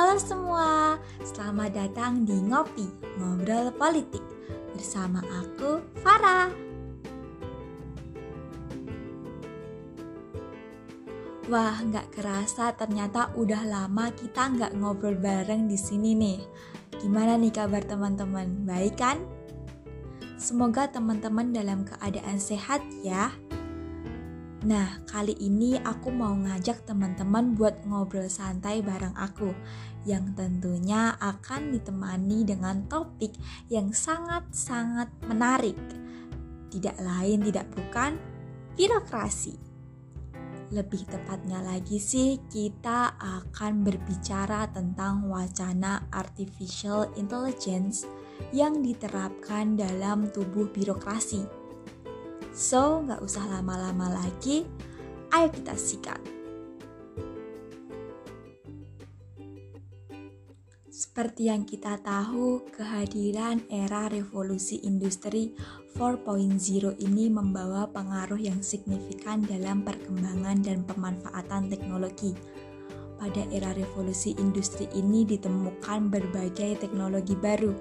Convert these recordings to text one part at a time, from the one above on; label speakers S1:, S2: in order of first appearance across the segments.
S1: Halo semua, selamat datang di Ngopi, Ngobrol Politik Bersama aku, Farah Wah, nggak kerasa ternyata udah lama kita nggak ngobrol bareng di sini nih. Gimana nih kabar teman-teman? Baik kan? Semoga teman-teman dalam keadaan sehat ya. Nah, kali ini aku mau ngajak teman-teman buat ngobrol santai bareng aku yang tentunya akan ditemani dengan topik yang sangat-sangat menarik. Tidak lain tidak bukan birokrasi. Lebih tepatnya lagi sih, kita akan berbicara tentang wacana artificial intelligence yang diterapkan dalam tubuh birokrasi So, nggak usah lama-lama lagi, ayo kita sikat. Seperti yang kita tahu, kehadiran era revolusi industri 4.0 ini membawa pengaruh yang signifikan dalam perkembangan dan pemanfaatan teknologi. Pada era revolusi industri ini ditemukan berbagai teknologi baru,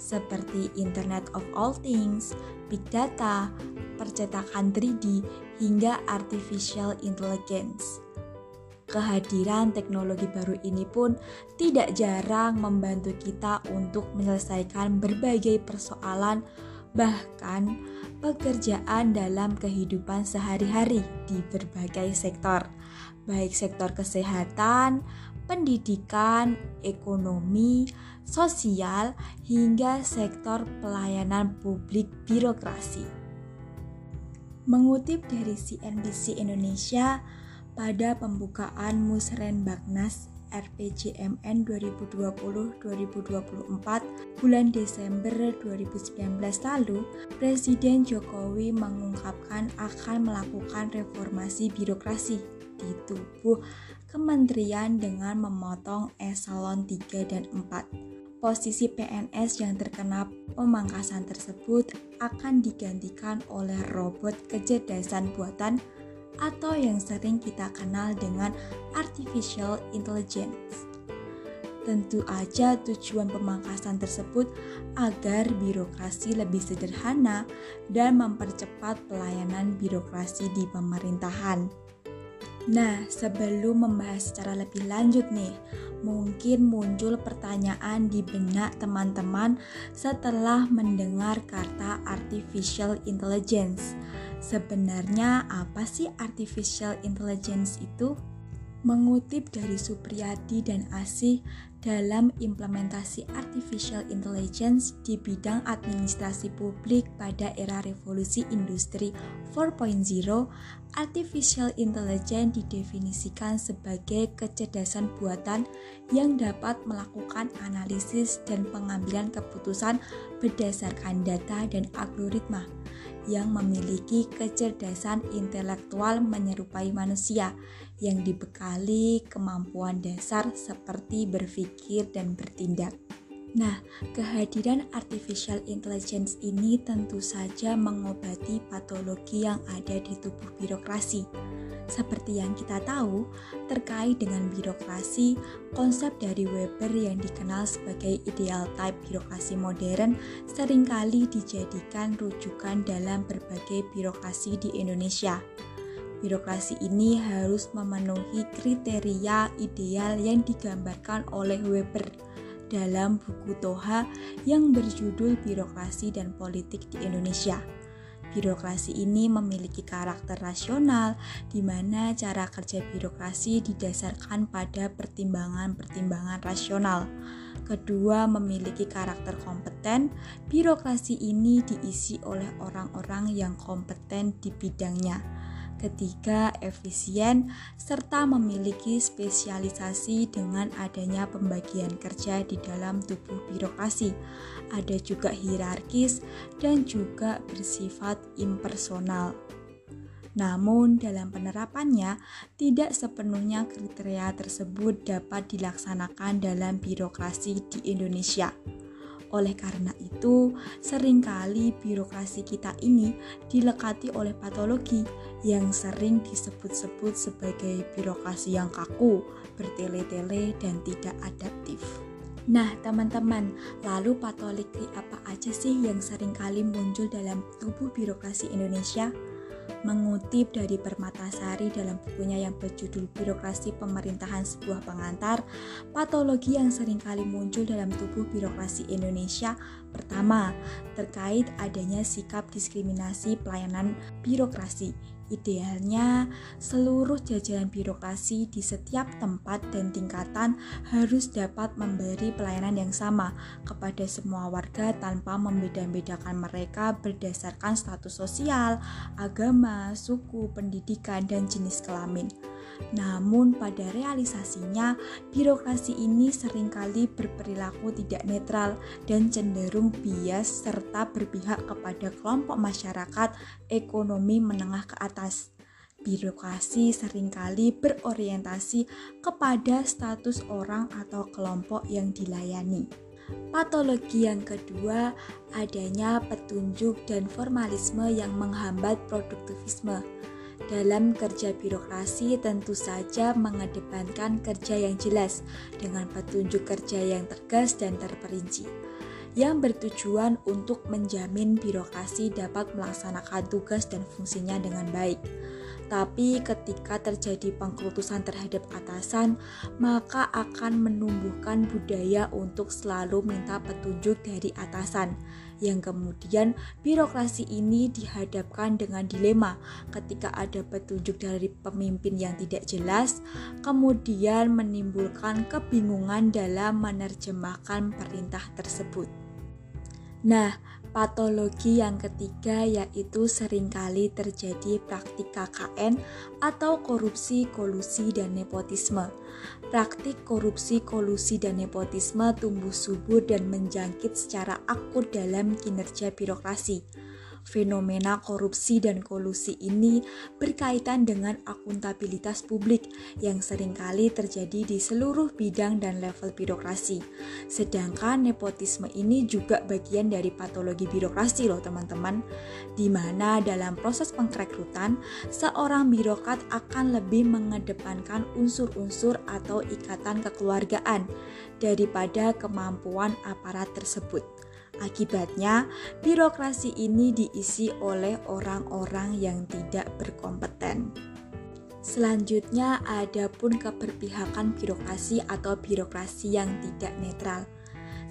S1: seperti Internet of All Things, Big Data, percetakan 3D, hingga Artificial Intelligence. Kehadiran teknologi baru ini pun tidak jarang membantu kita untuk menyelesaikan berbagai persoalan, bahkan pekerjaan dalam kehidupan sehari-hari di berbagai sektor, baik sektor kesehatan, pendidikan, ekonomi, sosial, hingga sektor pelayanan publik birokrasi. Mengutip dari CNBC Indonesia, pada pembukaan Musren Bagnas RPJMN 2020-2024 bulan Desember 2019 lalu, Presiden Jokowi mengungkapkan akan melakukan reformasi birokrasi di tubuh kementerian dengan memotong eselon 3 dan 4 posisi PNS yang terkena pemangkasan tersebut akan digantikan oleh robot kecerdasan buatan atau yang sering kita kenal dengan artificial intelligence. Tentu aja tujuan pemangkasan tersebut agar birokrasi lebih sederhana dan mempercepat pelayanan birokrasi di pemerintahan. Nah, sebelum membahas secara lebih lanjut nih, mungkin muncul pertanyaan di benak teman-teman setelah mendengar kata artificial intelligence. Sebenarnya apa sih artificial intelligence itu? Mengutip dari Supriyadi dan Asih dalam implementasi artificial intelligence di bidang administrasi publik pada era revolusi industri 4.0, artificial intelligence didefinisikan sebagai kecerdasan buatan yang dapat melakukan analisis dan pengambilan keputusan berdasarkan data dan algoritma yang memiliki kecerdasan intelektual menyerupai manusia yang dibekali kemampuan dasar seperti berpikir dan bertindak. Nah, kehadiran artificial intelligence ini tentu saja mengobati patologi yang ada di tubuh birokrasi. Seperti yang kita tahu, terkait dengan birokrasi, konsep dari Weber yang dikenal sebagai ideal type birokrasi modern sering kali dijadikan rujukan dalam berbagai birokrasi di Indonesia. Birokrasi ini harus memenuhi kriteria ideal yang digambarkan oleh Weber dalam buku Toha yang berjudul Birokrasi dan Politik di Indonesia. Birokrasi ini memiliki karakter rasional, di mana cara kerja birokrasi didasarkan pada pertimbangan-pertimbangan rasional. Kedua, memiliki karakter kompeten. Birokrasi ini diisi oleh orang-orang yang kompeten di bidangnya Ketiga, efisien serta memiliki spesialisasi dengan adanya pembagian kerja di dalam tubuh birokrasi. Ada juga hierarkis dan juga bersifat impersonal. Namun, dalam penerapannya, tidak sepenuhnya kriteria tersebut dapat dilaksanakan dalam birokrasi di Indonesia. Oleh karena itu, sering kali birokrasi kita ini dilekati oleh patologi yang sering disebut-sebut sebagai birokrasi yang kaku, bertele-tele, dan tidak adaptif. Nah, teman-teman, lalu patologi apa aja sih yang sering kali muncul dalam tubuh birokrasi Indonesia? Mengutip dari Permatasari dalam bukunya yang berjudul Birokrasi Pemerintahan Sebuah Pengantar, patologi yang sering kali muncul dalam tubuh birokrasi Indonesia pertama, terkait adanya sikap diskriminasi pelayanan birokrasi Idealnya, seluruh jajaran birokrasi di setiap tempat dan tingkatan harus dapat memberi pelayanan yang sama kepada semua warga tanpa membeda-bedakan mereka berdasarkan status sosial, agama, suku, pendidikan, dan jenis kelamin. Namun pada realisasinya, birokrasi ini sering kali berperilaku tidak netral dan cenderung bias serta berpihak kepada kelompok masyarakat ekonomi menengah ke atas. Birokrasi sering kali berorientasi kepada status orang atau kelompok yang dilayani. Patologi yang kedua, adanya petunjuk dan formalisme yang menghambat produktivisme. Dalam kerja birokrasi tentu saja mengedepankan kerja yang jelas dengan petunjuk kerja yang tegas dan terperinci yang bertujuan untuk menjamin birokrasi dapat melaksanakan tugas dan fungsinya dengan baik. Tapi ketika terjadi pengkultusan terhadap atasan, maka akan menumbuhkan budaya untuk selalu minta petunjuk dari atasan. Yang kemudian birokrasi ini dihadapkan dengan dilema ketika ada petunjuk dari pemimpin yang tidak jelas, kemudian menimbulkan kebingungan dalam menerjemahkan perintah tersebut. Nah, Patologi yang ketiga yaitu sering kali terjadi praktik KKN atau korupsi, kolusi, dan nepotisme. Praktik korupsi, kolusi, dan nepotisme tumbuh subur dan menjangkit secara akut dalam kinerja birokrasi. Fenomena korupsi dan kolusi ini berkaitan dengan akuntabilitas publik yang sering kali terjadi di seluruh bidang dan level birokrasi. Sedangkan nepotisme ini juga bagian dari patologi birokrasi loh teman-teman, di mana dalam proses pengrekrutan, seorang birokrat akan lebih mengedepankan unsur-unsur atau ikatan kekeluargaan daripada kemampuan aparat tersebut. Akibatnya, birokrasi ini diisi oleh orang-orang yang tidak berkompeten. Selanjutnya, ada pun keberpihakan birokrasi atau birokrasi yang tidak netral.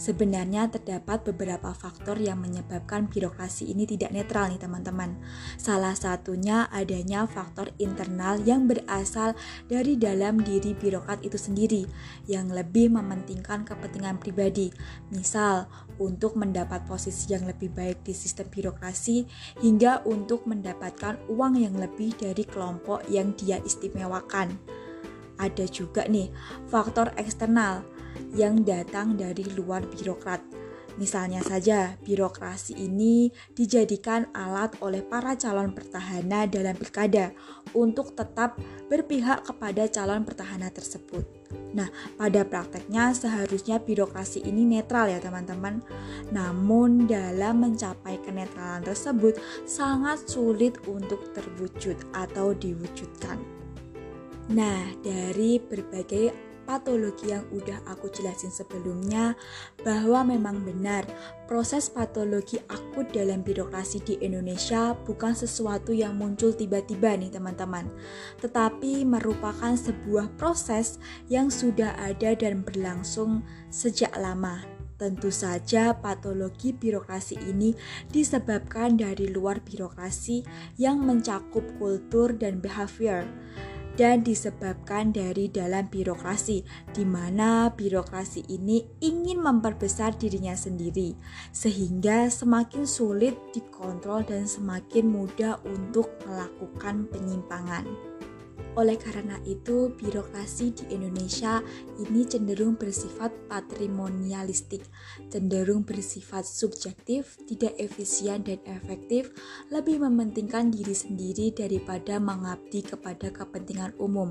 S1: Sebenarnya terdapat beberapa faktor yang menyebabkan birokrasi ini tidak netral nih teman-teman. Salah satunya adanya faktor internal yang berasal dari dalam diri birokrat itu sendiri yang lebih mementingkan kepentingan pribadi. Misal, untuk mendapat posisi yang lebih baik di sistem birokrasi hingga untuk mendapatkan uang yang lebih dari kelompok yang dia istimewakan. Ada juga nih faktor eksternal yang datang dari luar birokrat. Misalnya saja, birokrasi ini dijadikan alat oleh para calon pertahanan dalam pilkada untuk tetap berpihak kepada calon pertahanan tersebut. Nah, pada prakteknya seharusnya birokrasi ini netral ya teman-teman. Namun dalam mencapai kenetralan tersebut sangat sulit untuk terwujud atau diwujudkan. Nah, dari berbagai patologi yang udah aku jelasin sebelumnya bahwa memang benar proses patologi akut dalam birokrasi di Indonesia bukan sesuatu yang muncul tiba-tiba nih teman-teman. Tetapi merupakan sebuah proses yang sudah ada dan berlangsung sejak lama. Tentu saja patologi birokrasi ini disebabkan dari luar birokrasi yang mencakup kultur dan behavior dan disebabkan dari dalam birokrasi, di mana birokrasi ini ingin memperbesar dirinya sendiri, sehingga semakin sulit dikontrol dan semakin mudah untuk melakukan penyimpangan. Oleh karena itu, birokrasi di Indonesia ini cenderung bersifat patrimonialistik, cenderung bersifat subjektif, tidak efisien dan efektif, lebih mementingkan diri sendiri daripada mengabdi kepada kepentingan umum.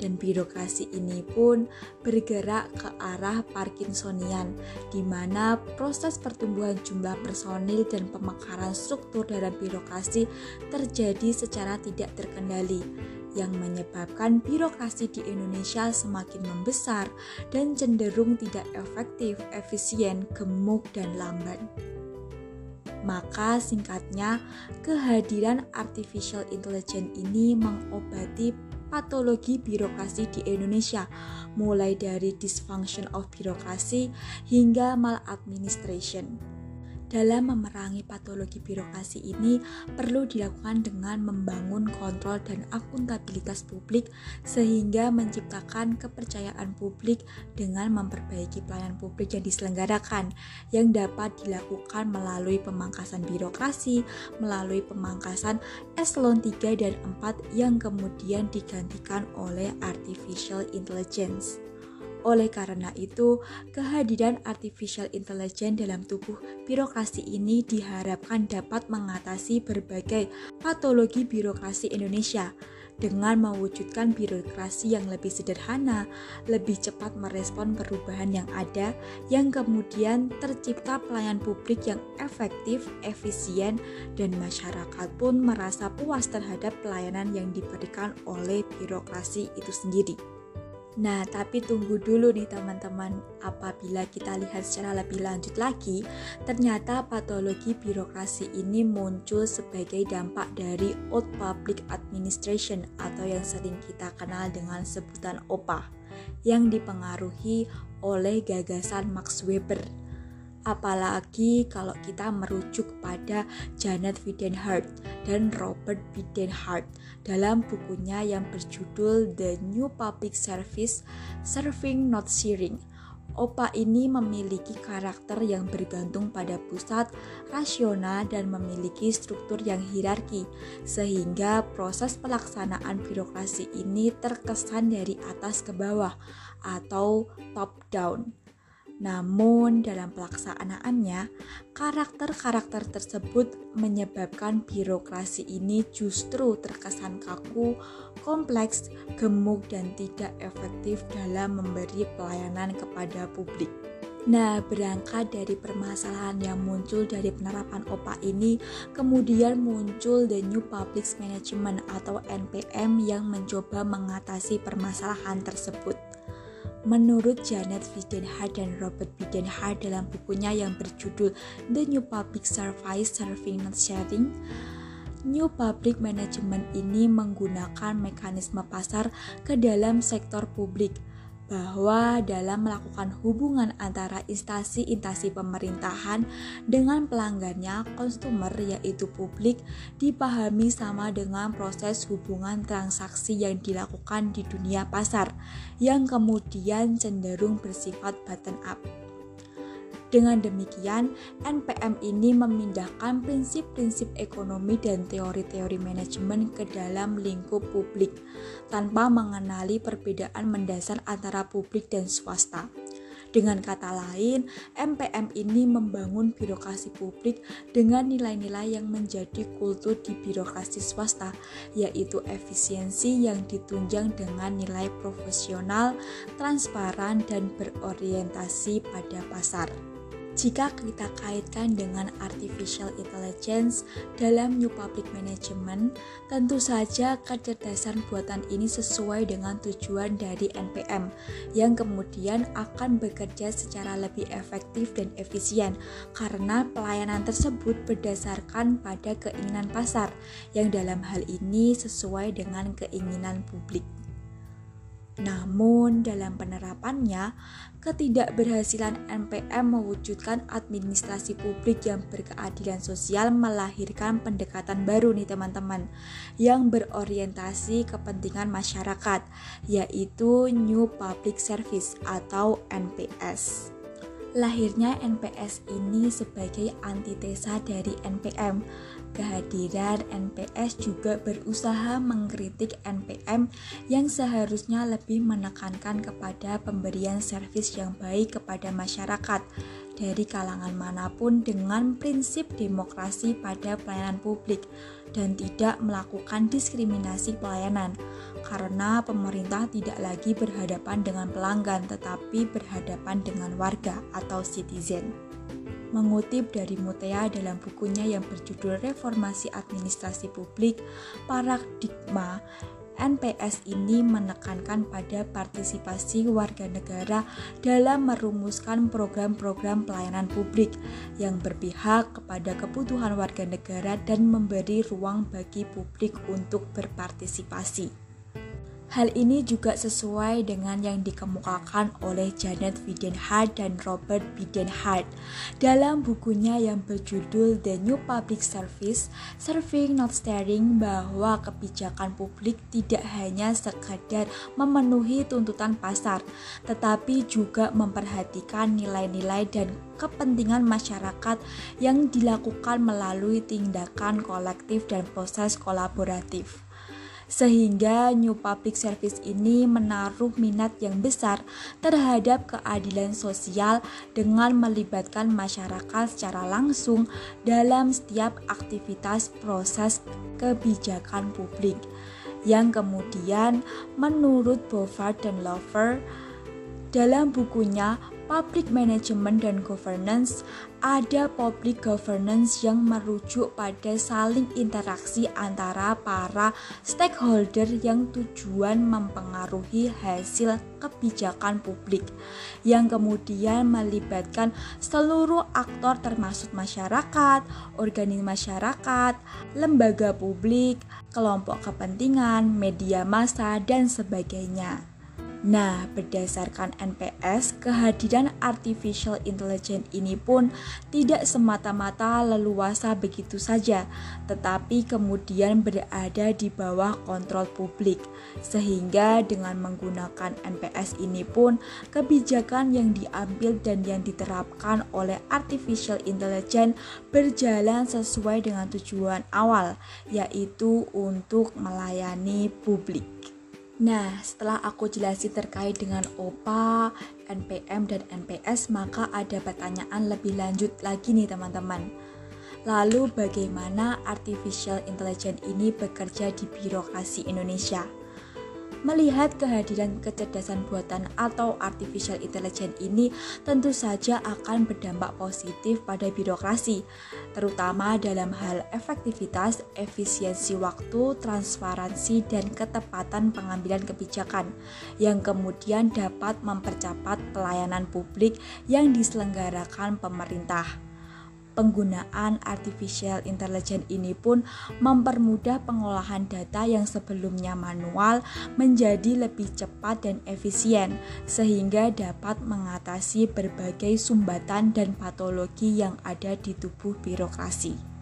S1: Dan birokrasi ini pun bergerak ke arah Parkinsonian, di mana proses pertumbuhan jumlah personil dan pemekaran struktur dalam birokrasi terjadi secara tidak terkendali yang menyebabkan birokrasi di Indonesia semakin membesar dan cenderung tidak efektif, efisien, gemuk, dan lamban. Maka singkatnya, kehadiran artificial intelligence ini mengobati patologi birokrasi di Indonesia, mulai dari dysfunction of birokrasi hingga maladministration. Dalam memerangi patologi birokrasi ini perlu dilakukan dengan membangun kontrol dan akuntabilitas publik sehingga menciptakan kepercayaan publik dengan memperbaiki pelayanan publik yang diselenggarakan yang dapat dilakukan melalui pemangkasan birokrasi, melalui pemangkasan eselon 3 dan 4 yang kemudian digantikan oleh artificial intelligence. Oleh karena itu, kehadiran artificial intelligence dalam tubuh birokrasi ini diharapkan dapat mengatasi berbagai patologi birokrasi Indonesia dengan mewujudkan birokrasi yang lebih sederhana, lebih cepat merespon perubahan yang ada, yang kemudian tercipta pelayanan publik yang efektif, efisien, dan masyarakat pun merasa puas terhadap pelayanan yang diberikan oleh birokrasi itu sendiri. Nah, tapi tunggu dulu nih teman-teman. Apabila kita lihat secara lebih lanjut lagi, ternyata patologi birokrasi ini muncul sebagai dampak dari Old Public Administration atau yang sering kita kenal dengan sebutan OPA yang dipengaruhi oleh gagasan Max Weber apalagi kalau kita merujuk pada Janet Widenhart dan Robert Widenhart dalam bukunya yang berjudul The New Public Service Serving Not Sharing. Opa ini memiliki karakter yang bergantung pada pusat, rasional, dan memiliki struktur yang hierarki, sehingga proses pelaksanaan birokrasi ini terkesan dari atas ke bawah atau top-down. Namun, dalam pelaksanaannya, karakter-karakter tersebut menyebabkan birokrasi ini justru terkesan kaku, kompleks, gemuk, dan tidak efektif dalam memberi pelayanan kepada publik. Nah, berangkat dari permasalahan yang muncul dari penerapan OPA ini, kemudian muncul The New Public Management atau NPM yang mencoba mengatasi permasalahan tersebut. Menurut Janet Widenhart dan Robert Widenhart dalam bukunya yang berjudul The New Public Service Serving Not Sharing, New Public Management ini menggunakan mekanisme pasar ke dalam sektor publik bahwa dalam melakukan hubungan antara instansi-instansi pemerintahan dengan pelanggannya, konsumer yaitu publik, dipahami sama dengan proses hubungan transaksi yang dilakukan di dunia pasar, yang kemudian cenderung bersifat button up. Dengan demikian, NPM ini memindahkan prinsip-prinsip ekonomi dan teori-teori manajemen ke dalam lingkup publik tanpa mengenali perbedaan mendasar antara publik dan swasta. Dengan kata lain, MPM ini membangun birokrasi publik dengan nilai-nilai yang menjadi kultur di birokrasi swasta, yaitu efisiensi yang ditunjang dengan nilai profesional, transparan, dan berorientasi pada pasar. Jika kita kaitkan dengan artificial intelligence dalam New Public Management, tentu saja kecerdasan buatan ini sesuai dengan tujuan dari NPM yang kemudian akan bekerja secara lebih efektif dan efisien karena pelayanan tersebut berdasarkan pada keinginan pasar yang dalam hal ini sesuai dengan keinginan publik. Namun, dalam penerapannya, ketidakberhasilan NPM mewujudkan administrasi publik yang berkeadilan sosial melahirkan pendekatan baru nih teman-teman yang berorientasi kepentingan masyarakat yaitu New Public Service atau NPS. Lahirnya NPS ini sebagai antitesa dari NPM. Kehadiran NPS juga berusaha mengkritik NPM yang seharusnya lebih menekankan kepada pemberian servis yang baik kepada masyarakat dari kalangan mana pun dengan prinsip demokrasi pada pelayanan publik dan tidak melakukan diskriminasi pelayanan karena pemerintah tidak lagi berhadapan dengan pelanggan tetapi berhadapan dengan warga atau citizen. Mengutip dari Mutea dalam bukunya yang berjudul Reformasi Administrasi Publik, Paradigma NPS ini menekankan pada partisipasi warga negara dalam merumuskan program-program pelayanan publik yang berpihak kepada kebutuhan warga negara dan memberi ruang bagi publik untuk berpartisipasi. Hal ini juga sesuai dengan yang dikemukakan oleh Janet Widenhart dan Robert Widenhart dalam bukunya yang berjudul The New Public Service, Serving Not Staring bahwa kebijakan publik tidak hanya sekadar memenuhi tuntutan pasar, tetapi juga memperhatikan nilai-nilai dan kepentingan masyarakat yang dilakukan melalui tindakan kolektif dan proses kolaboratif sehingga New Public Service ini menaruh minat yang besar terhadap keadilan sosial dengan melibatkan masyarakat secara langsung dalam setiap aktivitas proses kebijakan publik. Yang kemudian menurut Bovard dan Lover dalam bukunya public management dan governance, ada public governance yang merujuk pada saling interaksi antara para stakeholder yang tujuan mempengaruhi hasil kebijakan publik yang kemudian melibatkan seluruh aktor termasuk masyarakat, organisasi masyarakat, lembaga publik, kelompok kepentingan, media massa, dan sebagainya. Nah, berdasarkan NPS, kehadiran artificial intelligence ini pun tidak semata-mata leluasa begitu saja, tetapi kemudian berada di bawah kontrol publik. Sehingga dengan menggunakan NPS ini pun kebijakan yang diambil dan yang diterapkan oleh artificial intelligence berjalan sesuai dengan tujuan awal, yaitu untuk melayani publik. Nah, setelah aku jelasin terkait dengan OPA, NPM, dan NPS, maka ada pertanyaan lebih lanjut lagi nih teman-teman. Lalu bagaimana artificial intelligence ini bekerja di birokrasi Indonesia? Melihat kehadiran kecerdasan buatan atau artificial intelligence ini tentu saja akan berdampak positif pada birokrasi, terutama dalam hal efektivitas, efisiensi waktu, transparansi, dan ketepatan pengambilan kebijakan yang kemudian dapat mempercepat pelayanan publik yang diselenggarakan pemerintah. Penggunaan artificial intelligence ini pun mempermudah pengolahan data yang sebelumnya manual menjadi lebih cepat dan efisien, sehingga dapat mengatasi berbagai sumbatan dan patologi yang ada di tubuh birokrasi.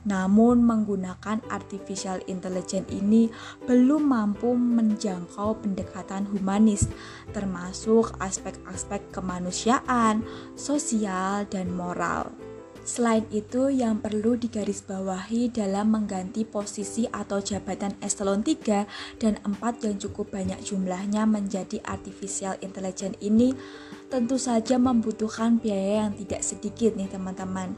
S1: Namun, menggunakan artificial intelligence ini belum mampu menjangkau pendekatan humanis, termasuk aspek-aspek kemanusiaan, sosial, dan moral. Selain itu, yang perlu digarisbawahi dalam mengganti posisi atau jabatan eselon 3 dan 4 yang cukup banyak jumlahnya menjadi artificial intelligence ini tentu saja membutuhkan biaya yang tidak sedikit nih teman-teman.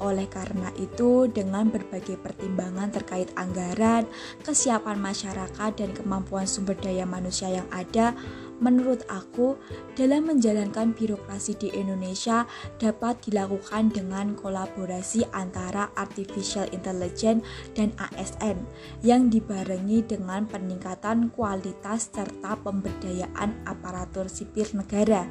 S1: Oleh karena itu, dengan berbagai pertimbangan terkait anggaran, kesiapan masyarakat, dan kemampuan sumber daya manusia yang ada, menurut aku, dalam menjalankan birokrasi di Indonesia dapat dilakukan dengan kolaborasi antara artificial intelligence dan ASN yang dibarengi dengan peningkatan kualitas serta pemberdayaan aparatur sipil negara,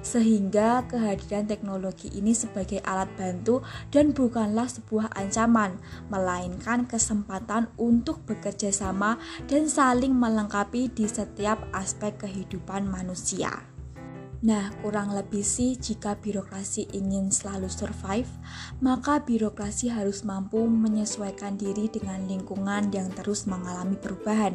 S1: sehingga kehadiran teknologi ini sebagai alat bantu dan bukanlah sebuah ancaman, melainkan kesempatan untuk bekerja sama dan saling melengkapi di setiap aspek kehidupan kehidupan manusia. Nah, kurang lebih sih jika birokrasi ingin selalu survive, maka birokrasi harus mampu menyesuaikan diri dengan lingkungan yang terus mengalami perubahan.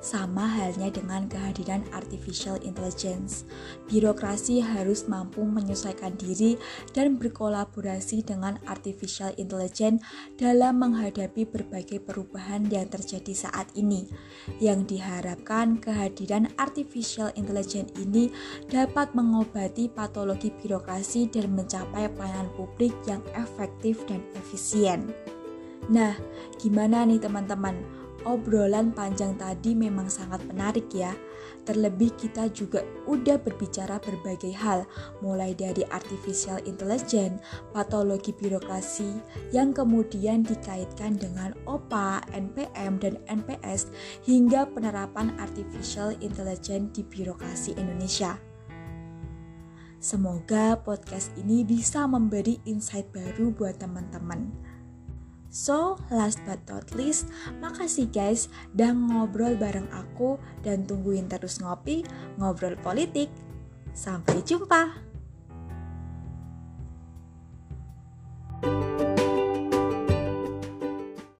S1: Sama halnya dengan kehadiran artificial intelligence. Birokrasi harus mampu menyesuaikan diri dan berkolaborasi dengan artificial intelligence dalam menghadapi berbagai perubahan yang terjadi saat ini. Yang diharapkan kehadiran artificial intelligence ini dapat mengobati patologi birokrasi dan mencapai pelayanan publik yang efektif dan efisien. Nah, gimana nih teman-teman? Obrolan panjang tadi memang sangat menarik ya. Terlebih kita juga udah berbicara berbagai hal, mulai dari artificial intelligence, patologi birokrasi, yang kemudian dikaitkan dengan OPA, NPM, dan NPS, hingga penerapan artificial intelligence di birokrasi Indonesia. Semoga podcast ini bisa memberi insight baru buat teman-teman. So, last but not least, makasih guys udah ngobrol bareng aku dan tungguin terus ngopi, ngobrol politik. Sampai jumpa! thank you